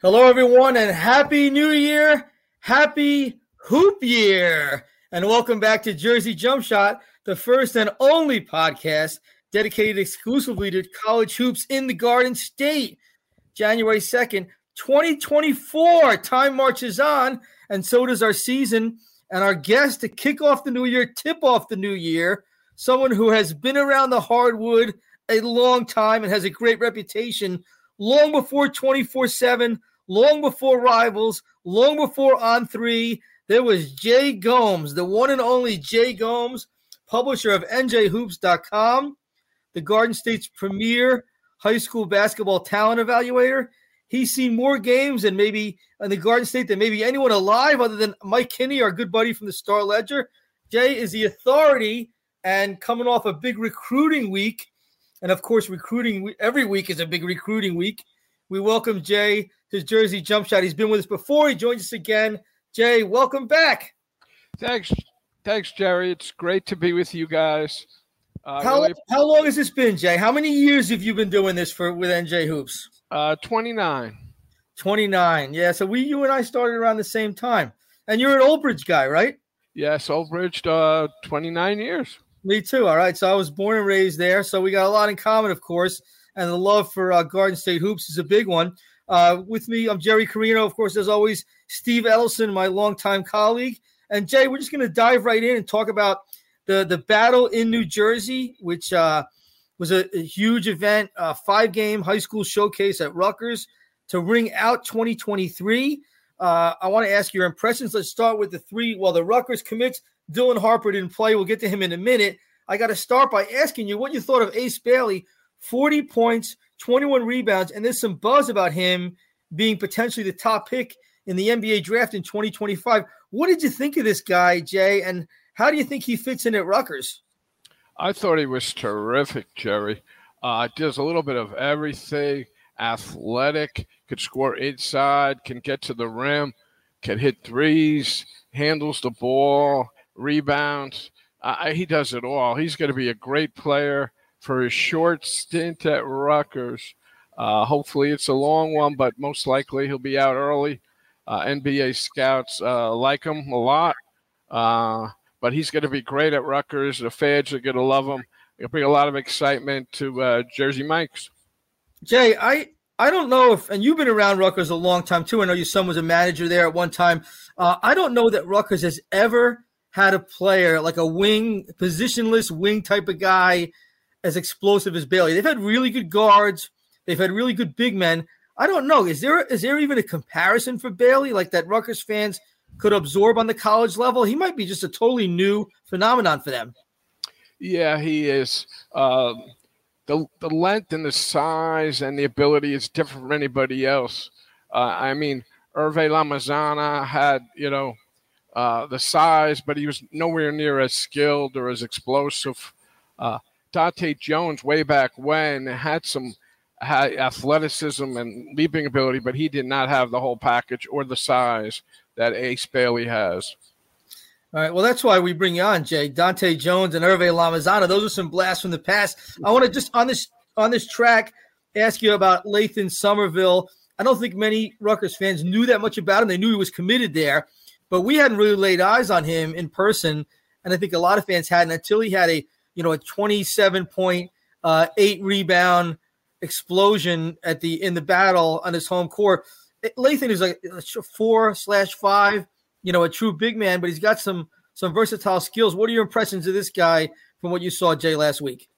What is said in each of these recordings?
Hello, everyone, and Happy New Year! Happy Hoop Year! And welcome back to Jersey Jump Shot, the first and only podcast dedicated exclusively to college hoops in the Garden State. January 2nd, 2024. Time marches on, and so does our season. And our guest to kick off the new year, tip off the new year, someone who has been around the hardwood a long time and has a great reputation long before 24 7, long before rivals, long before on three. There was Jay Gomes, the one and only Jay Gomes, publisher of NJHoops.com, the Garden State's premier high school basketball talent evaluator. He's seen more games and maybe in the Garden State than maybe anyone alive other than Mike Kinney, our good buddy from the Star Ledger. Jay is the authority and coming off a big recruiting week. And of course, recruiting every week is a big recruiting week. We welcome Jay to Jersey Jump Shot. He's been with us before. He joins us again. Jay, welcome back. Thanks. Thanks, Jerry. It's great to be with you guys. Uh, how, really, how long has this been, Jay? How many years have you been doing this for with NJ Hoops? Uh, 29. 29. Yeah. So we, you and I started around the same time. And you're an Old Bridge guy, right? Yes, Old Bridge, uh, 29 years. Me too. All right. So I was born and raised there. So we got a lot in common, of course. And the love for uh, Garden State Hoops is a big one. Uh, with me, I'm Jerry Carino. Of course, as always, Steve Ellison, my longtime colleague. And Jay, we're just going to dive right in and talk about the, the battle in New Jersey, which uh, was a, a, huge event, a five game high school showcase at Rutgers to ring out 2023. Uh, I want to ask your impressions. Let's start with the three. Well, the Rutgers commits. Dylan Harper didn't play. We'll get to him in a minute. I got to start by asking you what you thought of Ace Bailey 40 points, 21 rebounds, and there's some buzz about him being potentially the top pick in the NBA draft in 2025. What did you think of this guy, Jay? And how do you think he fits in at Rutgers? I thought he was terrific, Jerry. Uh, does a little bit of everything. Athletic, could score inside, can get to the rim, can hit threes, handles the ball, rebounds. Uh, he does it all. He's going to be a great player for his short stint at Rutgers. Uh, hopefully, it's a long one, but most likely he'll be out early. Uh, NBA scouts uh, like him a lot. But he's going to be great at Rutgers. The fans are going to love him. It'll bring a lot of excitement to uh, Jersey Mike's. Jay, I I don't know if, and you've been around Rutgers a long time too. I know your son was a manager there at one time. Uh, I don't know that Rutgers has ever had a player like a wing, positionless wing type of guy as explosive as Bailey. They've had really good guards. They've had really good big men. I don't know. Is there is there even a comparison for Bailey like that Rutgers fans could absorb on the college level. He might be just a totally new phenomenon for them. Yeah, he is. Uh, the the length and the size and the ability is different from anybody else. Uh, I mean, Hervé Lamizana had you know uh, the size, but he was nowhere near as skilled or as explosive. Uh, Dahntay Jones, way back when, had some had athleticism and leaping ability, but he did not have the whole package or the size that Ace Bailey has. All right. Well, that's why we bring you on, Jay. Dahntay Jones and Hervé Lamizana. Those are some blasts from the past. I want to just on this on this track ask you about Lathan Sommerville. I don't think many Rutgers fans knew that much about him. They knew he was committed there, but we hadn't really laid eyes on him in person. And I think a lot of fans hadn't until he had a you know a 27 point, uh, eight rebound explosion at the in the battle on his home court. Lathan is like four slash five, you know, a true big man, but he's got some some versatile skills. What are your impressions of this guy from what you saw, Jay, last week?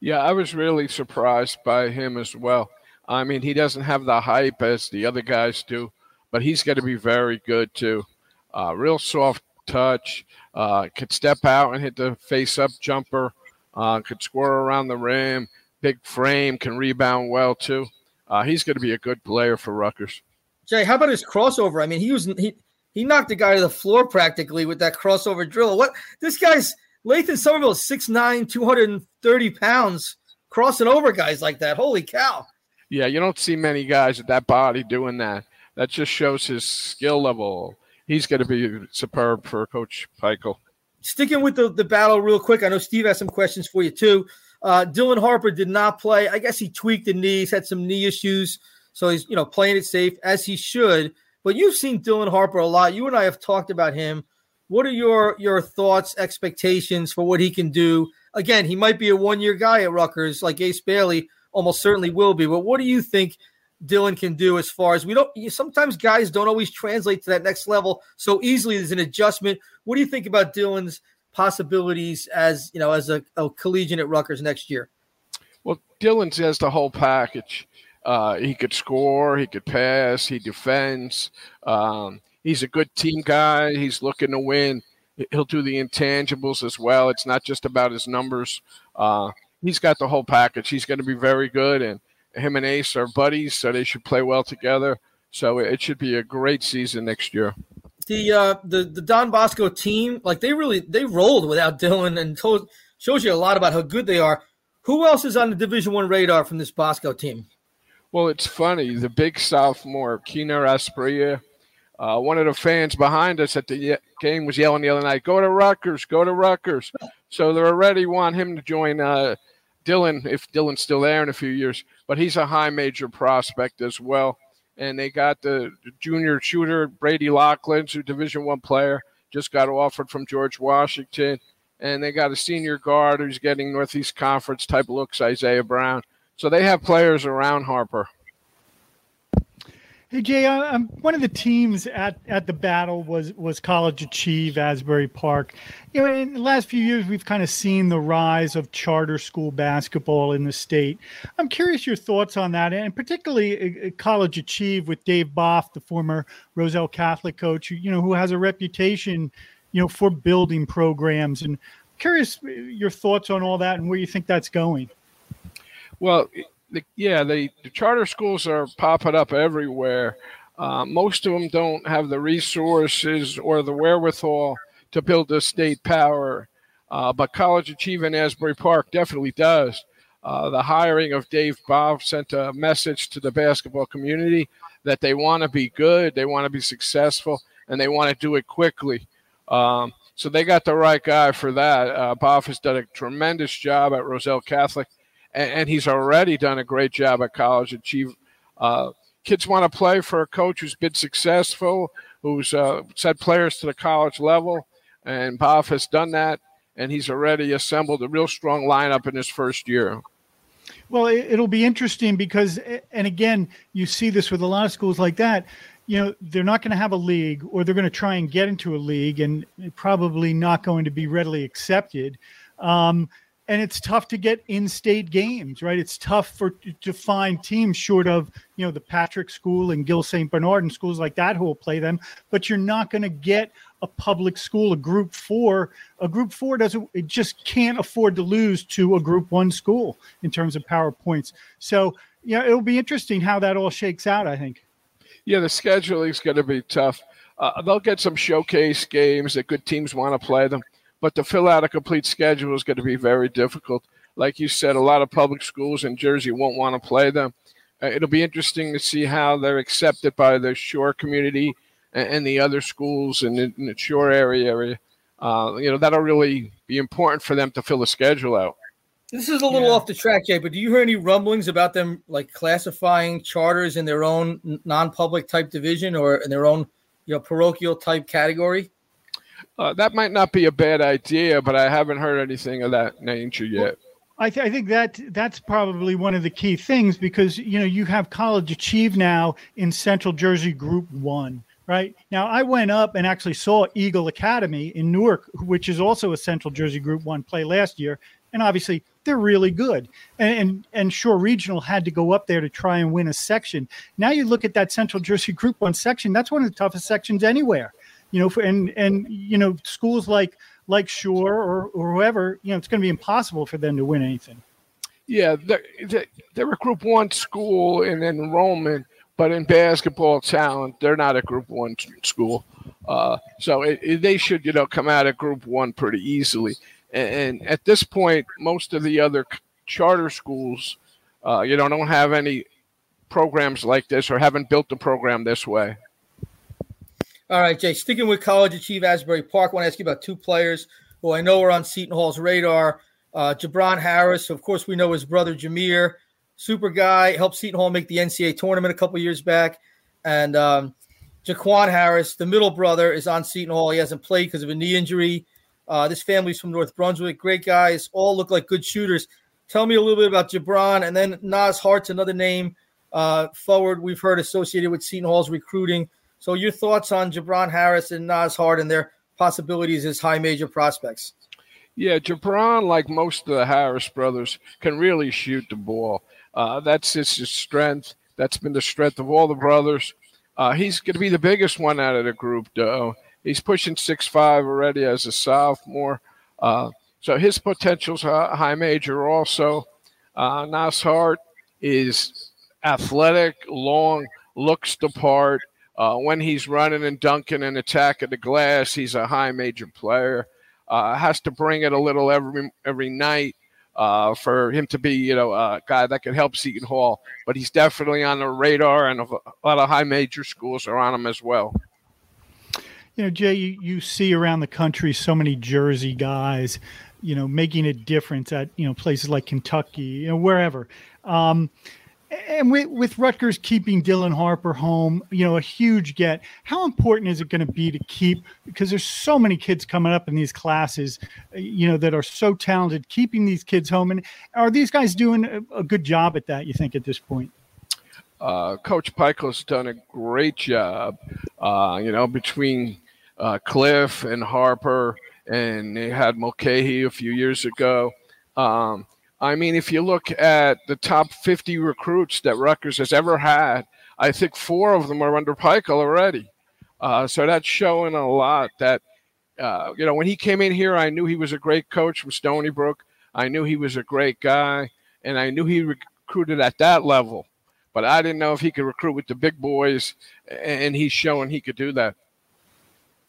Yeah, I was really surprised by him as well. I mean, he doesn't have the hype as the other guys do, but he's going to be very good too. Uh, real soft touch, uh, could step out and hit the face up jumper, uh, could score around the rim, big frame, can rebound well too. Uh, he's going to be a good player for Rutgers. Jay, how about his crossover? I mean, he was he he knocked the guy to the floor practically with that crossover drill. What this guy's Lathan Sommerville, 6'9", 230 pounds, crossing over guys like that. Holy cow. Yeah, you don't see many guys with that body doing that. That just shows his skill level. He's going to be superb for Coach Pikiell. sticking with the, the battle real quick. I know Steve has some questions for you too. Uh, Dylan Harper did not play. I guess he tweaked the knees, had some knee issues, so he's you know playing it safe as he should. But you've seen Dylan Harper a lot. You and I have talked about him. What are your your thoughts, expectations for what he can do? Again, he might be a one year guy at Rutgers, like Ace Bailey almost certainly will be. But what do you think Dylan can do as far as we don't? Sometimes guys don't always translate to that next level so easily. There's an adjustment. What do you think about Dylan's possibilities as you know as a, a collegiate at Rutgers next year? Well, Dylan has the whole package. Uh, he could score, he could pass, he defends. Um, he's a good team guy. He's looking to win. He'll do the intangibles as well. It's not just about his numbers. Uh, he's got the whole package. He's going to be very good, and him and Ace are buddies, so they should play well together. So it should be a great season next year. The uh, the the Don Bosco team, like they really they rolled without Dylan, and told, shows you a lot about how good they are. Who else is on the Division One radar from this Bosco team? Well, it's funny. The big sophomore, Keener Asprilla, uh, one of the fans behind us at the game was yelling the other night, "Go to Rutgers! Go to Rutgers!" So they already want him to join uh, Dylan if Dylan's still there in a few years. But he's a high major prospect as well. And they got the junior shooter Brady Lachlan, who's a Division One player, just got offered from George Washington. And they got a senior guard who's getting Northeast Conference type looks, Isaiah Brown. So they have players around Harper. Hey Jay, one of the teams at, at the battle was was College Achieve Asbury Park. You know, in the last few years, we've kind of seen the rise of charter school basketball in the state. I'm curious your thoughts on that, and particularly uh, uh College Achieve with Dave Boff, the former Roselle Catholic coach, you know, who has a reputation, you know, for building programs. And curious uh, your thoughts on all that and where you think that's going. Well, the, yeah, the, the charter schools are popping up everywhere. Uh, most of them don't have the resources or the wherewithal to build a state power, uh, but College Achievement Asbury Park definitely does. Uh, the hiring of Dave Boff sent a message to the basketball community that they want to be good, they want to be successful, and they want to do it quickly. Um, so they got the right guy for that. Uh, Boff has done a tremendous job at Roselle Catholic and, and he's already done a great job at college. Achieve uh, kids want to play for a coach who's been successful, who's uh, players to the college level, and Boff has done that, and he's already assembled a real strong lineup in his first year. Well, it'll be interesting because, and again, you see this with a lot of schools like that. You know, they're not going to have a league, or they're going to try and get into a league, and probably not going to be readily accepted. Um, and it's tough to get in-state games, right? It's tough for to find teams short of you know the Patrick School and Gill St. Bernard and schools like that who will play them. But you're not going to get a public school, a Group Four. A Group Four doesn't. It just can't afford to lose to a Group One school in terms of power points. So yeah, it'll be interesting how that all shakes out. I think. Yeah, the scheduling is going to be tough. Uh, they'll get some showcase games that good teams want to play them but to fill out a complete schedule is going to be very difficult. Like you said, a lot of public schools in Jersey won't want to play them. Uh, it'll be interesting to see how they're accepted by the shore community and, and the other schools in the, in the shore area. area. Uh, you know, that'll really be important for them to fill the schedule out. This is a little yeah. off the track, Jay, but do you hear any rumblings about them like classifying charters in their own non-public type division or in their own, you know, parochial type category? Uh, that might not be a bad idea, but I haven't heard anything of that nature yet. Well, I, th- I, think that that's probably one of the key things because you know you have College Achieve now in Central Jersey Group One, right? Now I went up and actually saw Eagle Academy in Newark, which is also a Central Jersey Group One play last year, and obviously they're really good. And, and and Shore Regional had to go up there to try and win a section. Now you look at that Central Jersey Group One section; that's one of the toughest sections anywhere you know, for, and and you know, schools like like Shore or, or whoever, you know, it's going to be impossible for them to win anything. Yeah, they're, they're a Group One school in enrollment, but in basketball talent, they're not a Group One school. Uh, so it, it, they should, you know, come out of Group One pretty easily. And, and at this point, most of the other charter schools, uh, you know, don't have any programs like this or haven't built the program this way. All right, Jay, sticking with college achieve Asbury Park, I want to ask you about two players who I know are on Seton Hall's radar. Uh, Jabron Harris, of course, we know his brother Jamir, super guy, helped Seton Hall make the NCAA tournament a couple years back. And um, Jaquan Harris, the middle brother, is on Seton Hall. He hasn't played because of a knee injury. Uh, this family's from North Brunswick. Great guys. All look like good shooters. Tell me a little bit about Jabron. And then Naz Hart's another name uh, forward we've heard associated with Seton Hall's recruiting. So, your thoughts on Jabron Harris and Naz Hart and their possibilities as high major prospects? Yeah, Jabron, like most of the Harris brothers, can really shoot the ball. Uh, that's his, his strength. That's been the strength of all the brothers. Uh, he's going to be the biggest one out of the group, though. He's pushing six five already as a sophomore. Uh, so his potential's high major also. Uh, Naz Hart is athletic, long, looks the part. Uh, when he's running and dunking and attacking the glass, he's a high major player. Uh, has to bring it a little every every night uh, for him to be, you know, a guy that could help Seton Hall. But he's definitely on the radar, and a lot of high major schools are on him as well. You know, Jay, you, you see around the country so many Jersey guys, you know, making a difference at you know places like Kentucky, you know, wherever. Um, and with, with Rutgers keeping Dylan Harper home, you know, a huge get. How important is it going to be to keep because there's so many kids coming up in these classes, you know, that are so talented. Keeping these kids home, and are these guys doing a, a good job at that? You think at this point? Uh, Coach Pikiell's done a great job. Uh, you know, between uh, Cliff and Harper, and they had Mulcahy a few years ago. Um, I mean, if you look at the top 50 recruits that Rutgers has ever had, I think four of them are under Pikiell already. Uh, so that's showing a lot that, uh, you know, when he came in here, I knew he was a great coach from Stony Brook. I knew he was a great guy, and I knew he recruited at that level. But I didn't know if he could recruit with the big boys, and he's showing he could do that.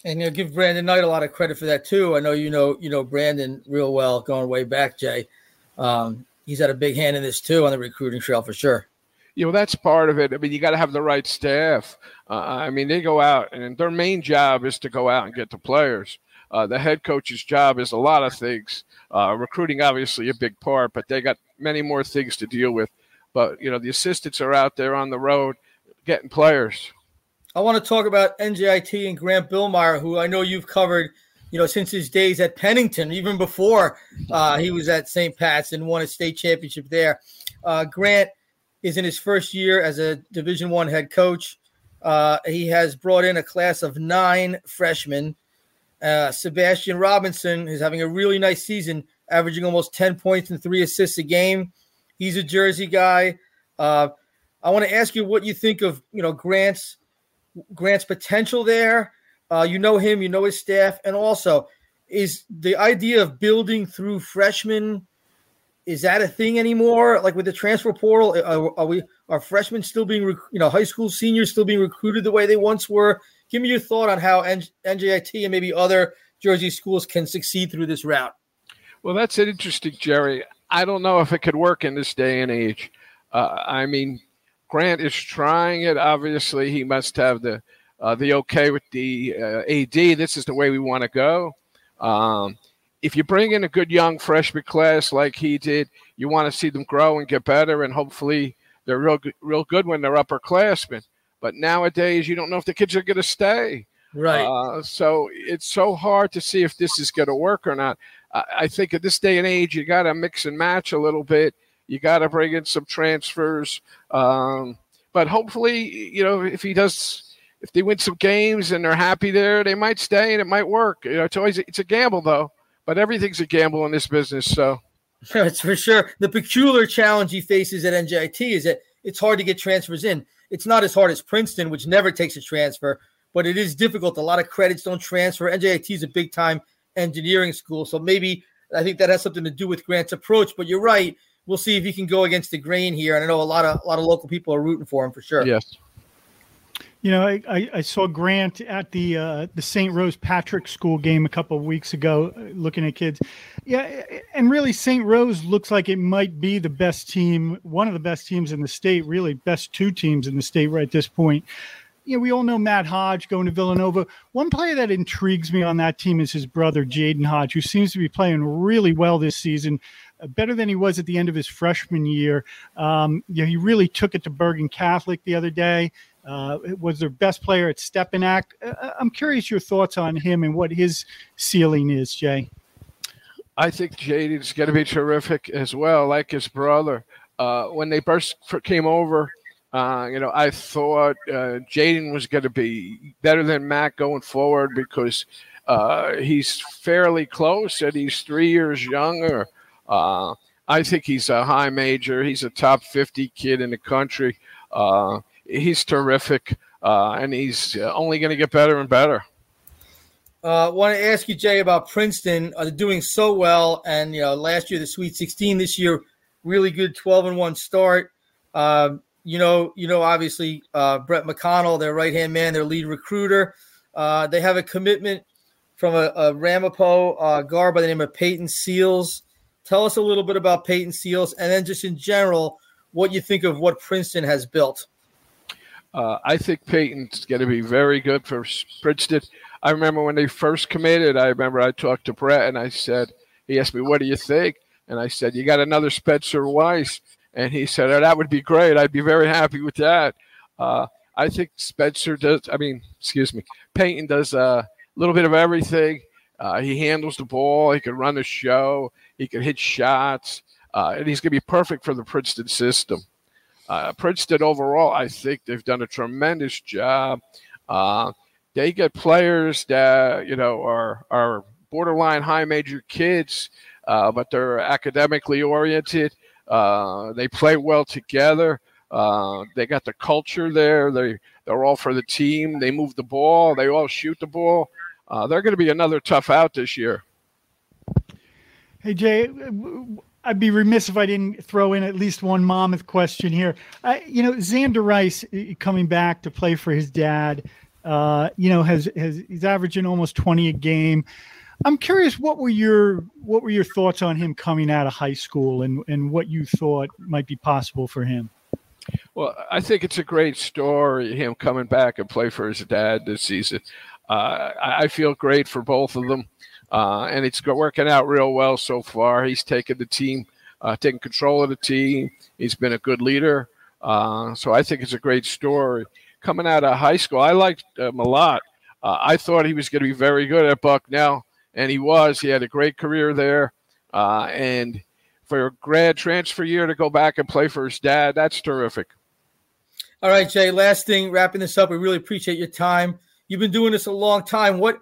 And you know, give Brandon Knight a lot of credit for that too. I know you know you know Brandon real well, going way back, Jay um, he's had a big hand in this too on the recruiting trail for sure. You know, that's part of it. I mean, you got to have the right staff. Uh, I mean, they go out and their main job is to go out and get the players. Uh, the head coach's job is a lot of things. Uh, recruiting, obviously, a big part, but they got many more things to deal with. But you know, the assistants are out there on the road getting players. I want to talk about NJIT and Grant Billmeier, who I know you've covered you know, since his days at Pennington, even before uh, he was at St. Pat's and won a state championship there. Uh, Grant is in his first year as a Division One head coach. Uh, he has brought in a class of nine freshmen. Uh, Sebastian Robinson is having a really nice season, averaging almost 10 points and three assists a game. He's a Jersey guy. Uh, I want to ask you what you think of, you know, Grant's Grant's potential there uh, you know him, you know his staff, and also is the idea of building through freshmen. Is that a thing anymore? Like with the transfer portal, are, are we are freshmen still being, rec- you know, high school seniors still being recruited the way they once were? Give me your thought on how N- NJIT and maybe other Jersey schools can succeed through this route. Well, that's interesting, Jerry. I don't know if it could work in this day and age. Uh, I mean, Grant is trying it. Obviously, he must have the uh, the okay with the uh, AD. This is the way we want to go. Um, if you bring in a good young freshman class like he did, you want to see them grow and get better, and hopefully they're real, real good when they're upperclassmen. But nowadays, you don't know if the kids are going to stay. Right. Uh, so it's so hard to see if this is going to work or not. I, I think at this day and age, you got to mix and match a little bit. You got to bring in some transfers. Um, but hopefully, you know, if he does if they win some games and they're happy there, they might stay and it might work. You know, it's always it's a gamble though, but everything's a gamble in this business. So it's for sure. The peculiar challenge he faces at NJIT is that it's hard to get transfers in. It's not as hard as Princeton, which never takes a transfer, but it is difficult. A lot of credits don't transfer. NJIT is a big time engineering school, so maybe I think that has something to do with Grant's approach. But you're right. We'll see if he can go against the grain here. And I know a lot of a lot of local people are rooting for him for sure. Yes. You know, I, I saw Grant at the uh, the St. Rose Patrick School game a couple of weeks ago, uh, looking at kids. Yeah, and really, St. Rose looks like it might be the best team, one of the best teams in the state. Really, best two teams in the state right at this point. you know, we all know Matt Hodge going to Villanova. One player that intrigues me on that team is his brother, Jaden Hodge, who seems to be playing really well this season, uh, better than he was at the end of his freshman year. Um, you know, he really took it to Bergen Catholic the other day. Uh, was their best player at Stepinac. Uh, I'm curious your thoughts on him and what his ceiling is, Jay. I think Jaden's going to be terrific as well, like his brother. Uh, when they first came over, uh, you know, I thought uh, Jaden was going to be better than Matt going forward because uh, he's fairly close and he's three years younger. Uh, I think he's a high major. He's a top 50 kid in the country. Uh, he's terrific, and he's only going to get better and better. I want to ask you, Jay, about Princeton. Are doing so well? And you know, last year the Sweet 16, this year really good 12 and one start. Um, you know, you know, obviously uh, Brett MacConnell, their right hand man, their lead recruiter. Uh, they have a commitment from a, a Ramapo uh, guard by the name of Peyton Seals. Tell us a little bit about Peyton Seals, and then just in general, what you think of what Princeton has built. Uh, I think Peyton's going to be very good for Princeton. I remember when they first committed. I remember I talked to Brett and I said, he asked me, "What do you think?" And I said, "You got another Spencer Weisz." And he said, oh, that would be great. I'd be very happy with that. Uh, I think Spencer does, I mean, excuse me, Peyton does a little bit of everything. Uh, he handles the ball. He can run the show. He can hit shots. Uh, and he's going to be perfect for the Princeton system. Uh, Princeton overall, I think they've done a tremendous job. Uh, they get players that, you know, are, are borderline high major kids, uh, but they're academically oriented uh, they play well together. Uh, they got the culture there. They they're all for the team. They move the ball. They all shoot the ball. Uh, they're going to be another tough out this year. Hey Jay, I'd be remiss if I didn't throw in at least one Monmouth question here. I, you know, Xander Rice coming back to play for his dad. Uh, you know, has has he's averaging almost twenty a game. I'm curious what were your what were your thoughts on him coming out of high school and and what you thought might be possible for him. Well, I think it's a great story him coming back and play for his dad this season. Uh, I feel great for both of them, uh, and it's working out real well so far. He's taken the team, uh, taking control of the team. He's been a good leader, uh, so I think it's a great story. Coming out of high school, I liked him a lot. Uh, I thought he was going to be very good at Bucknell and he was. He had a great career there, uh, and for a grad transfer year to go back and play for his dad, that's terrific. All right, Jay. Last thing, wrapping this up. We really appreciate your time. You've been doing this a long time. What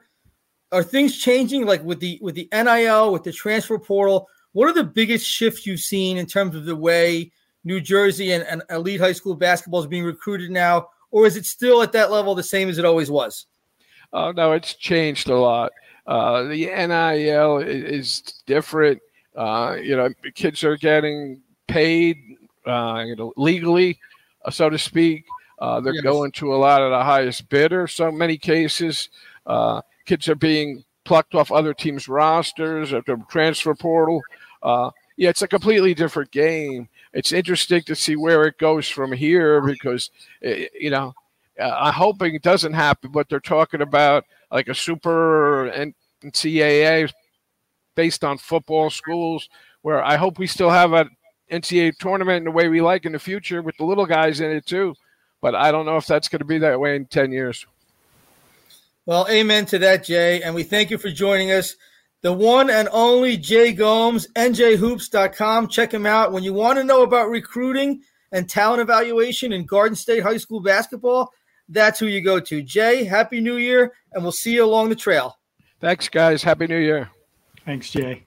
are things changing? Like with the with the NIL, with the transfer portal, what are the biggest shifts you've seen in terms of the way New Jersey and, and elite high school basketball is being recruited now, or is it still at that level the same as it always was? Oh no, it's changed a lot. Uh, the NIL is, different. Uh, you know, kids are getting paid, uh, you know, legally, uh, so to speak. Uh, they're yes. going to a lot of the highest bidder. So many cases, uh, kids are being plucked off other teams' rosters or the transfer portal. yeah, it's a completely different game. It's interesting to see where it goes from here because, eh, you know, I'm hoping it doesn't happen, but they're talking about like a super NCAA based on football schools, where I hope we still have an NCAA tournament in the way we like in the future with the little guys in it too. But I don't know if that's going to be that way in 10 years. Well, amen to that, Jay. And we thank you for joining us. The one and only Jay Gomes, njhoops.com. Check him out. When you want to know about recruiting and talent evaluation in Garden State High School basketball, that's who you go to. Jay, Happy New Year, and we'll see you along the trail. Thanks, guys. Happy New Year. Thanks, Jay.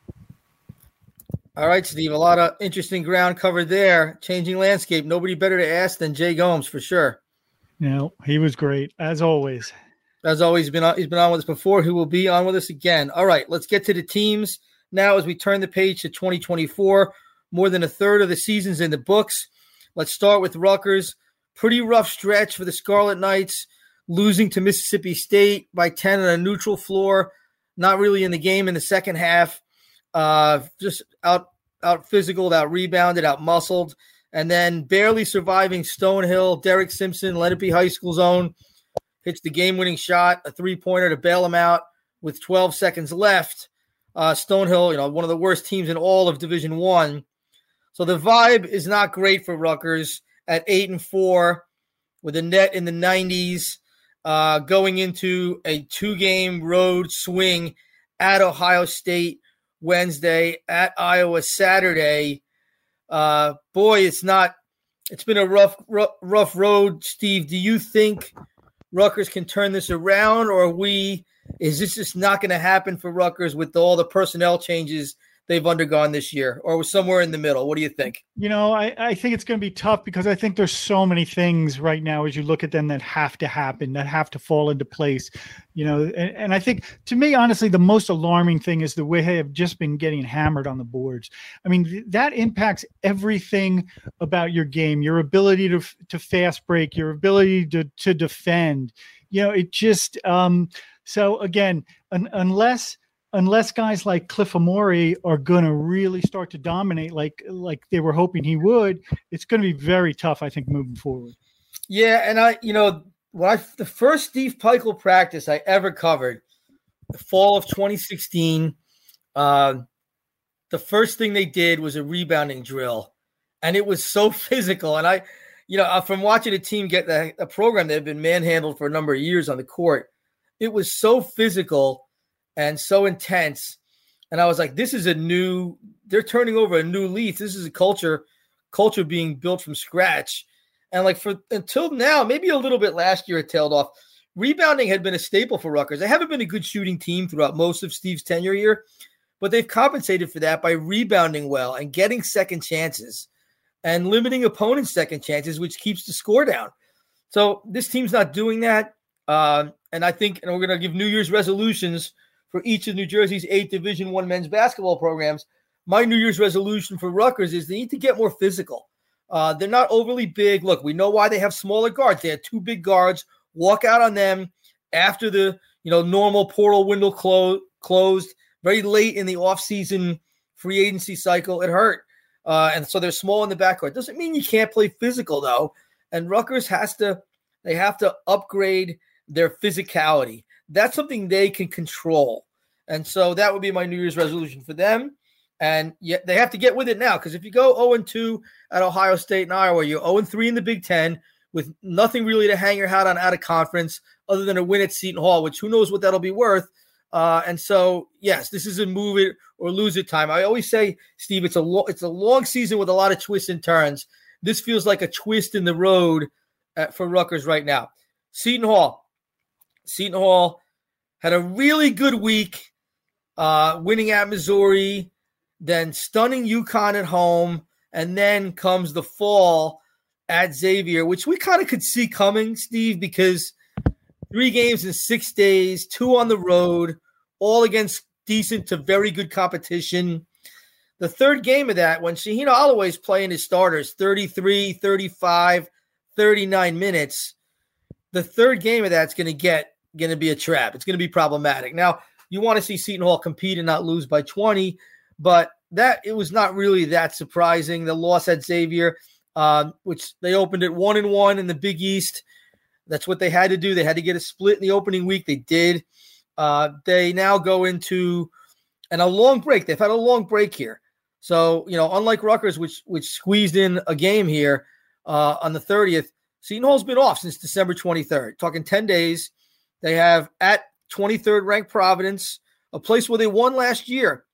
All right, Steve. A lot of interesting ground covered there. Changing landscape. Nobody better to ask than Jay Gomes for sure. No, he was great as always. As always, been on, he's been on with us before. He will be on with us again. All right, let's get to the teams now as we turn the page to 2024. More than a third of the season's in the books. Let's start with Rutgers. Pretty rough stretch for the Scarlet Knights, losing to Mississippi State by 10 on a neutral floor. Not really in the game in the second half. Uh, just out out physical, out rebounded, out muscled, and then barely surviving Stonehill, Derek Simpson, Lenape High School's own hits the game-winning shot, a three-pointer to bail him out with 12 seconds left. Uh, Stonehill, you know, one of the worst teams in all of Division One. So the vibe is not great for Rutgers at eight and four, with a net in the 90s, uh, going into a two-game road swing at Ohio State Wednesday, at Iowa Saturday. Uh, boy, it's not. It's been a rough, rough, rough road. Steve, do you think Rutgers can turn this around, or we? Is this just not going to happen for Rutgers with all the personnel changes they've undergone this year, or somewhere in the middle? What do you think? You know, I, I think it's going to be tough because I think there's so many things right now as you look at them that have to happen, that have to fall into place. You know, and, and I think to me, honestly, the most alarming thing is the way they have just been getting hammered on the boards. I mean, th- that impacts everything about your game, your ability to to fast break, your ability to to defend. You know, it just um so again, un- unless unless guys like Cliff Omoruyi are going to really start to dominate like like they were hoping he would, it's going to be very tough, I think, moving forward. Yeah, and I, you know, I the first Steve Pikiell practice I ever covered, the fall of 2016, uh, the first thing they did was a rebounding drill, and it was so physical. And I, you know, uh, from watching a team get the a program that had been manhandled for a number of years on the court, it was so physical and so intense. And I was like, this is a new, they're turning over a new leaf. This is a culture, culture being built from scratch. And like for until now, maybe a little bit last year it tailed off. Rebounding had been a staple for Rutgers. They haven't been a good shooting team throughout most of Steve's tenure here, but they've compensated for that by rebounding well and getting second chances and limiting opponents' second chances, which keeps the score down. So this team's not doing that. Uh, and I think, and we're going to give New Year's resolutions for each of New Jersey's eight Division One men's basketball programs. My New Year's resolution for Rutgers is they need to get more physical. Uh, they're not overly big. Look, we know why they have smaller guards. They had two big guards. Walk out on them after the you know normal portal window clo- closed very late in the offseason free agency cycle. It hurt. Uh, and so they're small in the backcourt. Doesn't mean you can't play physical though. And Rutgers has to, they have to upgrade their physicality. That's something they can control. And so that would be my New Year's resolution for them. And yet they have to get with it now because if you go 0 2 at Ohio State and Iowa, you're 0 3 in the Big Ten with nothing really to hang your hat on out of conference other than a win at Seton Hall, which who knows what that'll be worth. Uh, and so, yes, this is a move it or lose it time. I always say, Steve, it's a lo- it's a long season with a lot of twists and turns. This feels like a twist in the road at, for Rutgers right now. Seton Hall, Seton Hall had a really good week, uh, winning at Missouri, then stunning UConn at home, and then comes the fall at Xavier, which we kind of could see coming, Steve, because three games in six days, two on the road, all against decent to very good competition. The third game of that, when Shaheen Holloway's playing his starters 33, 35, 39 minutes, the third game of that's going to get going to be a trap. It's going to be problematic. Now, you want to see Seton Hall compete and not lose by 20, but that it was not really that surprising. The loss at Xavier, uh, which they opened at one and one in the Big East. That's what they had to do. They had to get a split in the opening week. They did. Uh, they now go into and a long break. They've had a long break here. So, you know, unlike Rutgers, which which squeezed in a game here uh, on the 30th, Seton Hall's been off since December 23rd. Talking 10 days. They have at 23rd ranked Providence, a place where they won last year.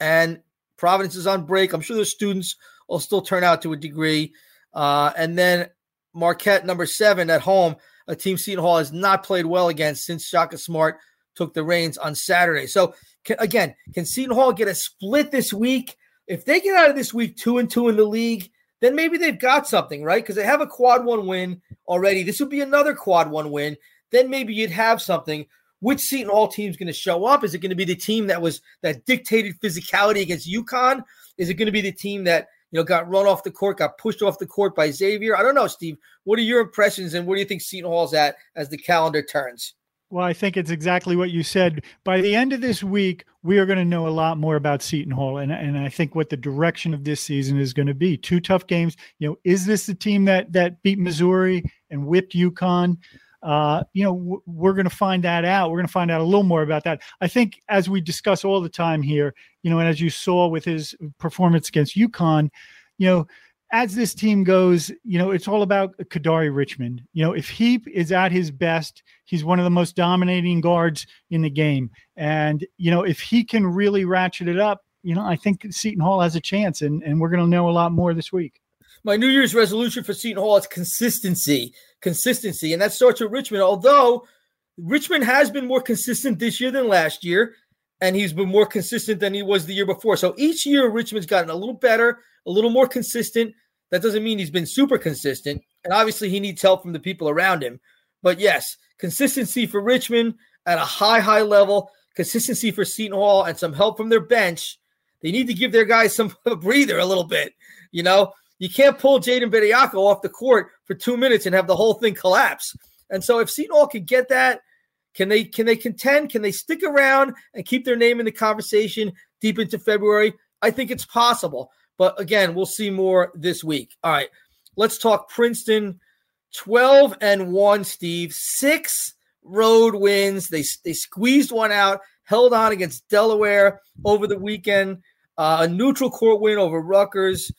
And Providence is on break. I'm sure the students will still turn out to a degree. Uh, and then Marquette, number seven at home, a team Seton Hall has not played well against since Shaka Smart took the reins on Saturday. So, can, again, can Seton Hall get a split this week? If they get out of this week two and two in the league, then maybe they've got something, right? Because they have a quad one win already. This would be another quad one win. Then maybe you'd have something. Which Seton Hall team's going to show up? Is it going to be the team that was that dictated physicality against UConn? Is it going to be the team that you know got run off the court, got pushed off the court by Xavier? I don't know, Steve. What are your impressions, and where do you think Seton Hall's at as the calendar turns? Well, I think it's exactly what you said. By the end of this week, we are going to know a lot more about Seton Hall, and and I think what the direction of this season is going to be. Two tough games. You know, is this the team that that beat Missouri and whipped UConn? Uh, you know, w- we're going to find that out. We're going to find out a little more about that. I think as we discuss all the time here, you know, and as you saw with his performance against UConn, you know, as this team goes, you know, it's all about Kadari Richmond. You know, if he is at his best, he's one of the most dominating guards in the game. And, you know, if he can really ratchet it up, you know, I think Seton Hall has a chance, and, and we're going to know a lot more this week. My New Year's resolution for Seton Hall is consistency, consistency, and that starts with Richmond. Although Richmond has been more consistent this year than last year, and he's been more consistent than he was the year before. So each year, Richmond's gotten a little better, a little more consistent. That doesn't mean he's been super consistent, and obviously he needs help from the people around him. But yes, consistency for Richmond at a high, high level, consistency for Seton Hall, and some help from their bench they need to give their guys some breather a little bit. You know, you can't pull Jaden Bediako off the court for two minutes and have the whole thing collapse. And so if Seton Hall can get that, can they can they contend? Can they stick around and keep their name in the conversation deep into February? I think it's possible. But again, we'll see more this week. All right. Let's talk Princeton 12 and 1, Steve. Six road wins. They they squeezed one out, held on against Delaware over the weekend. Uh, a neutral court win over Rutgers.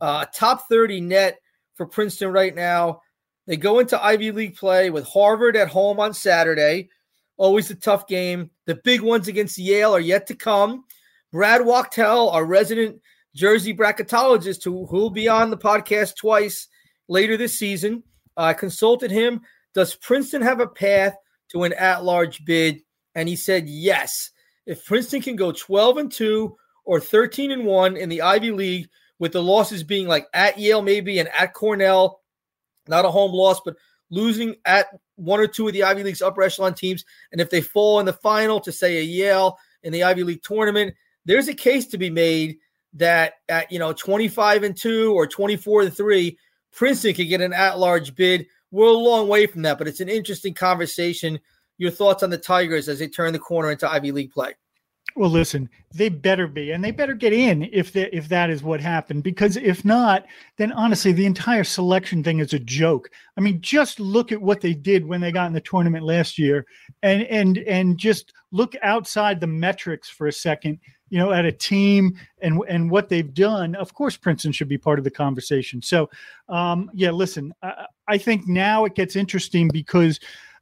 Uh, top 30 net for Princeton right now. They go into Ivy League play with Harvard at home on Saturday. Always a tough game. The big ones against Yale are yet to come. Brad Wachtel, our resident Jersey bracketologist, who will be on the podcast twice later this season, I uh, consulted him. Does Princeton have a path to an at large bid? And he said yes. If Princeton can go 12 and 2 or 13 and 1 in the Ivy League, with the losses being like at Yale, maybe, and at Cornell, not a home loss, but losing at one or two of the Ivy League's upper echelon teams. And if they fall in the final to say a Yale in the Ivy League tournament, there's a case to be made that at you know 25 and 2 or 24 and 3, Princeton could get an at-large bid. We're a long way from that, but it's an interesting conversation. Your thoughts on the Tigers as they turn the corner into Ivy League play? Well, listen, they better be, and they better get in if they, if that is what happened. Because if not, then honestly, the entire selection thing is a joke. I mean, just look at what they did when they got in the tournament last year, and and and just look outside the metrics for a second. You know, at a team and and what they've done. Of course, Princeton should be part of the conversation. So, um, yeah, listen, I, I think now it gets interesting because,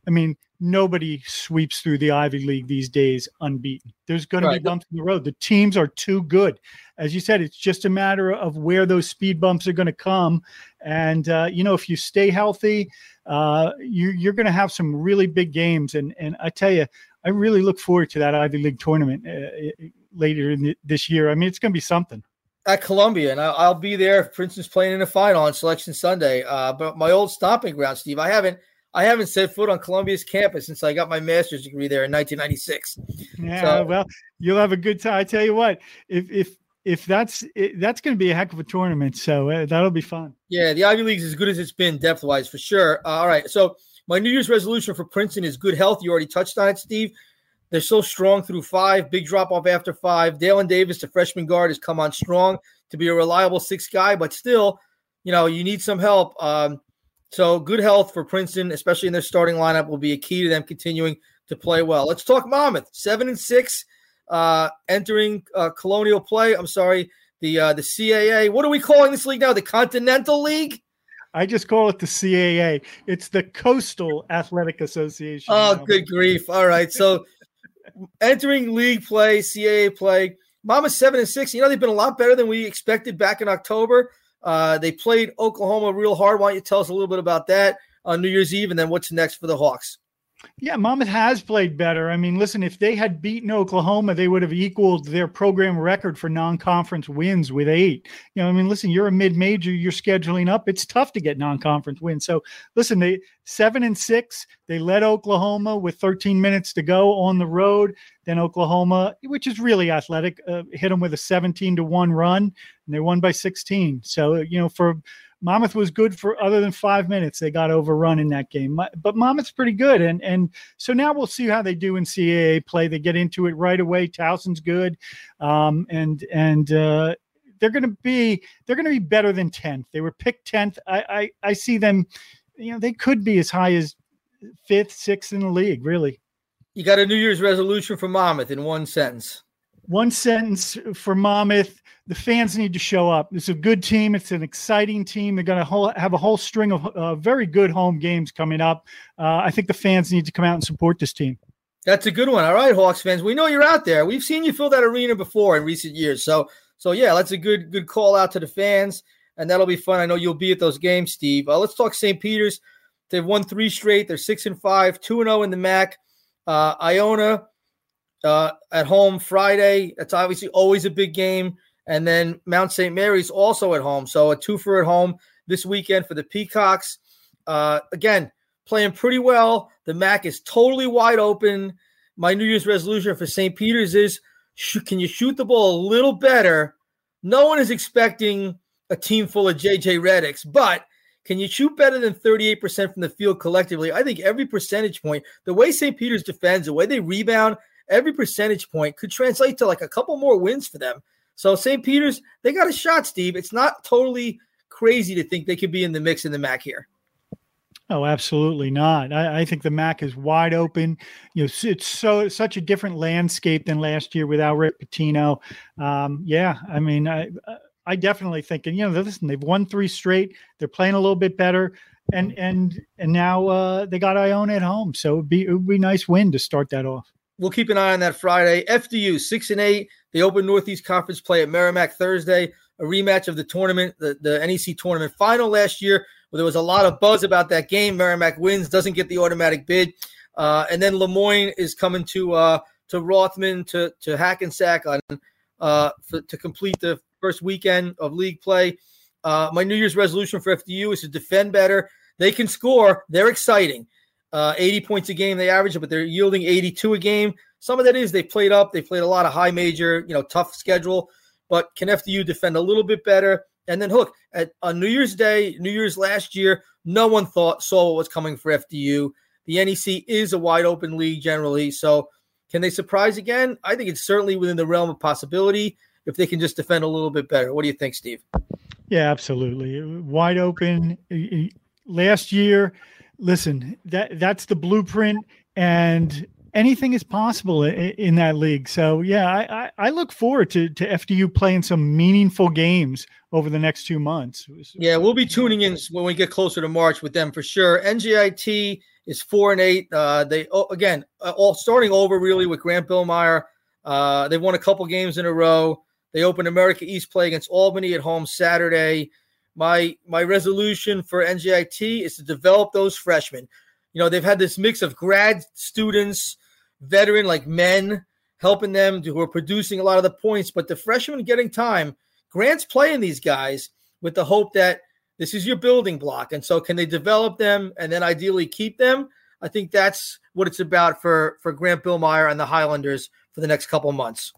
I mean, nobody sweeps through the Ivy League these days unbeaten. There's going right. to be bumps in the road. The teams are too good. As you said, it's just a matter of where those speed bumps are going to come. And, uh, you know, if you stay healthy, uh, you, are going to have some really big games. And, and I tell you, I really look forward to that Ivy League tournament uh, later in the, this year. I mean, it's going to be something. At Columbia, and I'll, I'll be there. For instance, playing in the final on Selection Sunday. Uh, but my old stomping ground, Steve. I haven't – I haven't set foot on Columbia's campus since I got my master's degree there in 1996. Yeah, so, well, you'll have a good time. I tell you what, if if if that's it, that's going to be a heck of a tournament, so uh, that'll be fun. Yeah, the Ivy League is as good as it's been depth wise for sure. Uh, all right, so my New Year's resolution for Princeton is good health. You already touched on it, Steve. They're so strong through five, big drop off after five. Dalen Davis, the freshman guard, has come on strong to be a reliable six guy, but still, you know, you need some help. Um, so good health for Princeton, especially in their starting lineup, will be a key to them continuing to play well. Let's talk Monmouth, seven and six, uh, entering uh, Colonial play. I'm sorry, the uh, the CAA. What are we calling this league now? The Continental League. I just call it the CAA. It's the Coastal Athletic Association. Oh, now. good grief! All right, so entering league play, CAA play. Monmouth seven and six. You know they've been a lot better than we expected back in October. Uh, they played Oklahoma real hard. Why don't you tell us a little bit about that on New Year's Eve, and then what's next for the Hawks? Yeah, Monmouth has played better. I mean, listen, if they had beaten Oklahoma, they would have equaled their program record for non-conference wins with eight. You know, I mean, listen, you're a mid-major, you're scheduling up. It's tough to get non-conference wins. So, listen, they seven and six. They led Oklahoma with 13 minutes to go on the road. Then Oklahoma, which is really athletic, uh, hit them with a 17 to one run, and they won by 16. So, you know, for Monmouth was good for other than five minutes. They got overrun in that game, but Monmouth's pretty good, and and so now we'll see how they do in CAA play. They get into it right away. Towson's good, um, and and uh, they're going to be they're going to be better than tenth. They were picked tenth. I, I I see them, you know, they could be as high as fifth, sixth in the league, really. You got a New Year's resolution for Monmouth in one sentence. One sentence for Monmouth. The fans need to show up. It's a good team. It's an exciting team. They're going to have a whole string of uh, very good home games coming up. Uh, I think the fans need to come out and support this team. That's a good one. All right, Hawks fans, we know you're out there. We've seen you fill that arena before in recent years. So, so yeah, that's a good good call out to the fans, and that'll be fun. I know you'll be at those games, Steve. Uh, let's talk St. Peter's. They've won three straight. They're six and five, two and zero oh in the MAAC. Uh, Iona uh, at home Friday. That's obviously always a big game. And then Mount St. Mary's also at home. So a twofer at home this weekend for the Peacocks. Uh, again, playing pretty well. The MAAC is totally wide open. My New Year's resolution for St. Peter's is can you shoot the ball a little better? No one is expecting a team full of JJ Redicks, but can you shoot better than 38% from the field collectively? I think every percentage point, the way St. Peter's defends, the way they rebound, every percentage point could translate to like a couple more wins for them. So St. Peter's, they got a shot, Steve. It's not totally crazy to think they could be in the mix in the MAAC here. Oh, absolutely not. I, I, think the MAAC is wide open. You know, it's so such a different landscape than last year without Rick Pitino. Um, yeah, I mean, I I definitely think, and you know, listen, they've won three straight. They're playing a little bit better, and and and now uh, they got Iona at home, so it'd be it would be nice win to start that off. We'll keep an eye on that Friday. FDU six and eight. They open Northeast Conference play at Merrimack Thursday. A rematch of the tournament, the, the NEC tournament final last year, where there was a lot of buzz about that game. Merrimack wins, doesn't get the automatic bid, uh, and then Le Moyne is coming to uh, to Rothman to to Hackensack on uh, for, to complete the first weekend of league play. Uh, my New Year's resolution for FDU is to defend better. They can score. They're exciting. Uh, 80 points a game they average, but they're yielding 82 a game. Some of that is they played up. They played a lot of high major, you know, tough schedule. But can FDU defend a little bit better? And then hook at on New Year's Day, New Year's last year, no one thought saw what was coming for FDU. The NEC is a wide open league generally, so can they surprise again? I think it's certainly within the realm of possibility if they can just defend a little bit better. What do you think, Steve? Yeah, absolutely. Wide open. Last year, listen, that that's the blueprint, and anything is possible in, in that league. So yeah, I, I, I, look forward to to FDU playing some meaningful games over the next two months. Yeah, we'll be tuning in when we get closer to March with them for sure. NJIT is four and eight. Uh, they oh, again uh, all starting over really with Grant Billmeier. Uh, they've won a couple games in a row. They open America East play against Albany at home Saturday. My my resolution for NJIT is to develop those freshmen. You know, they've had this mix of grad students, veteran like men helping them who are producing a lot of the points, but the freshmen getting time. Grant's playing these guys with the hope that this is your building block. And so can they develop them and then ideally keep them? I think that's what it's about for for Grant Billmeier and the Highlanders for the next couple months.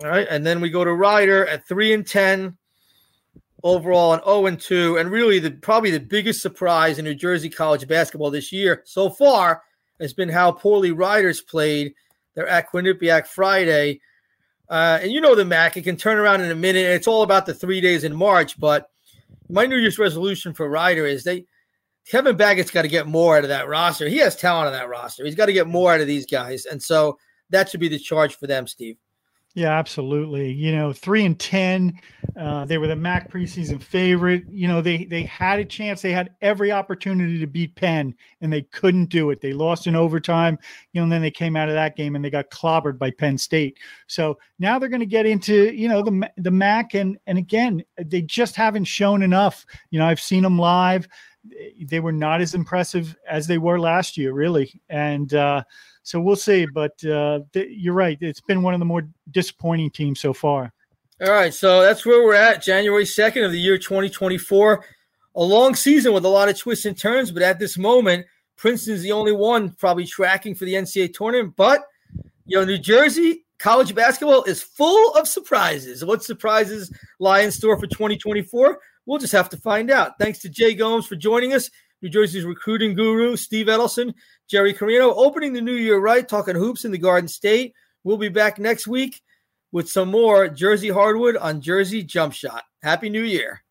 All right, and then we go to Rider at three and ten overall, and 0 and 2. and really the probably the biggest surprise in New Jersey college basketball this year so far has been how poorly Riders played. They're at Quinnipiac Friday, uh, and you know the MAAC. It can turn around in a minute. It's all about the three days in March. But my New Year's resolution for Rider is they Kevin Baggett's got to get more out of that roster. He has talent on that roster. He's got to get more out of these guys, and so that should be the charge for them, Steve. Yeah, absolutely. You know, three and ten, uh, they were the MAAC preseason favorite. You know, they they had a chance. They had every opportunity to beat Penn, and they couldn't do it. They lost in overtime. You know, and then they came out of that game and they got clobbered by Penn State. So now they're going to get into you know the the MAAC, and and again, they just haven't shown enough. You know, I've seen them live. They were not as impressive as they were last year, really, and. uh so we'll see. But uh, th- you're right; it's been one of the more disappointing teams so far. All right, so that's where we're at. January second of the year 2024. A long season with a lot of twists and turns, but at this moment, Princeton's the only one probably tracking for the NCAA tournament. But you know, New Jersey college basketball is full of surprises. What surprises lie in store for 2024? We'll just have to find out. Thanks to Jay Gomes for joining us. New Jersey's recruiting guru, Steve Edelson, Jerry Carino, opening the new year right, talking hoops in the Garden State. We'll be back next week with some more Jersey Hardwood on Jersey Jump Shot. Happy New Year.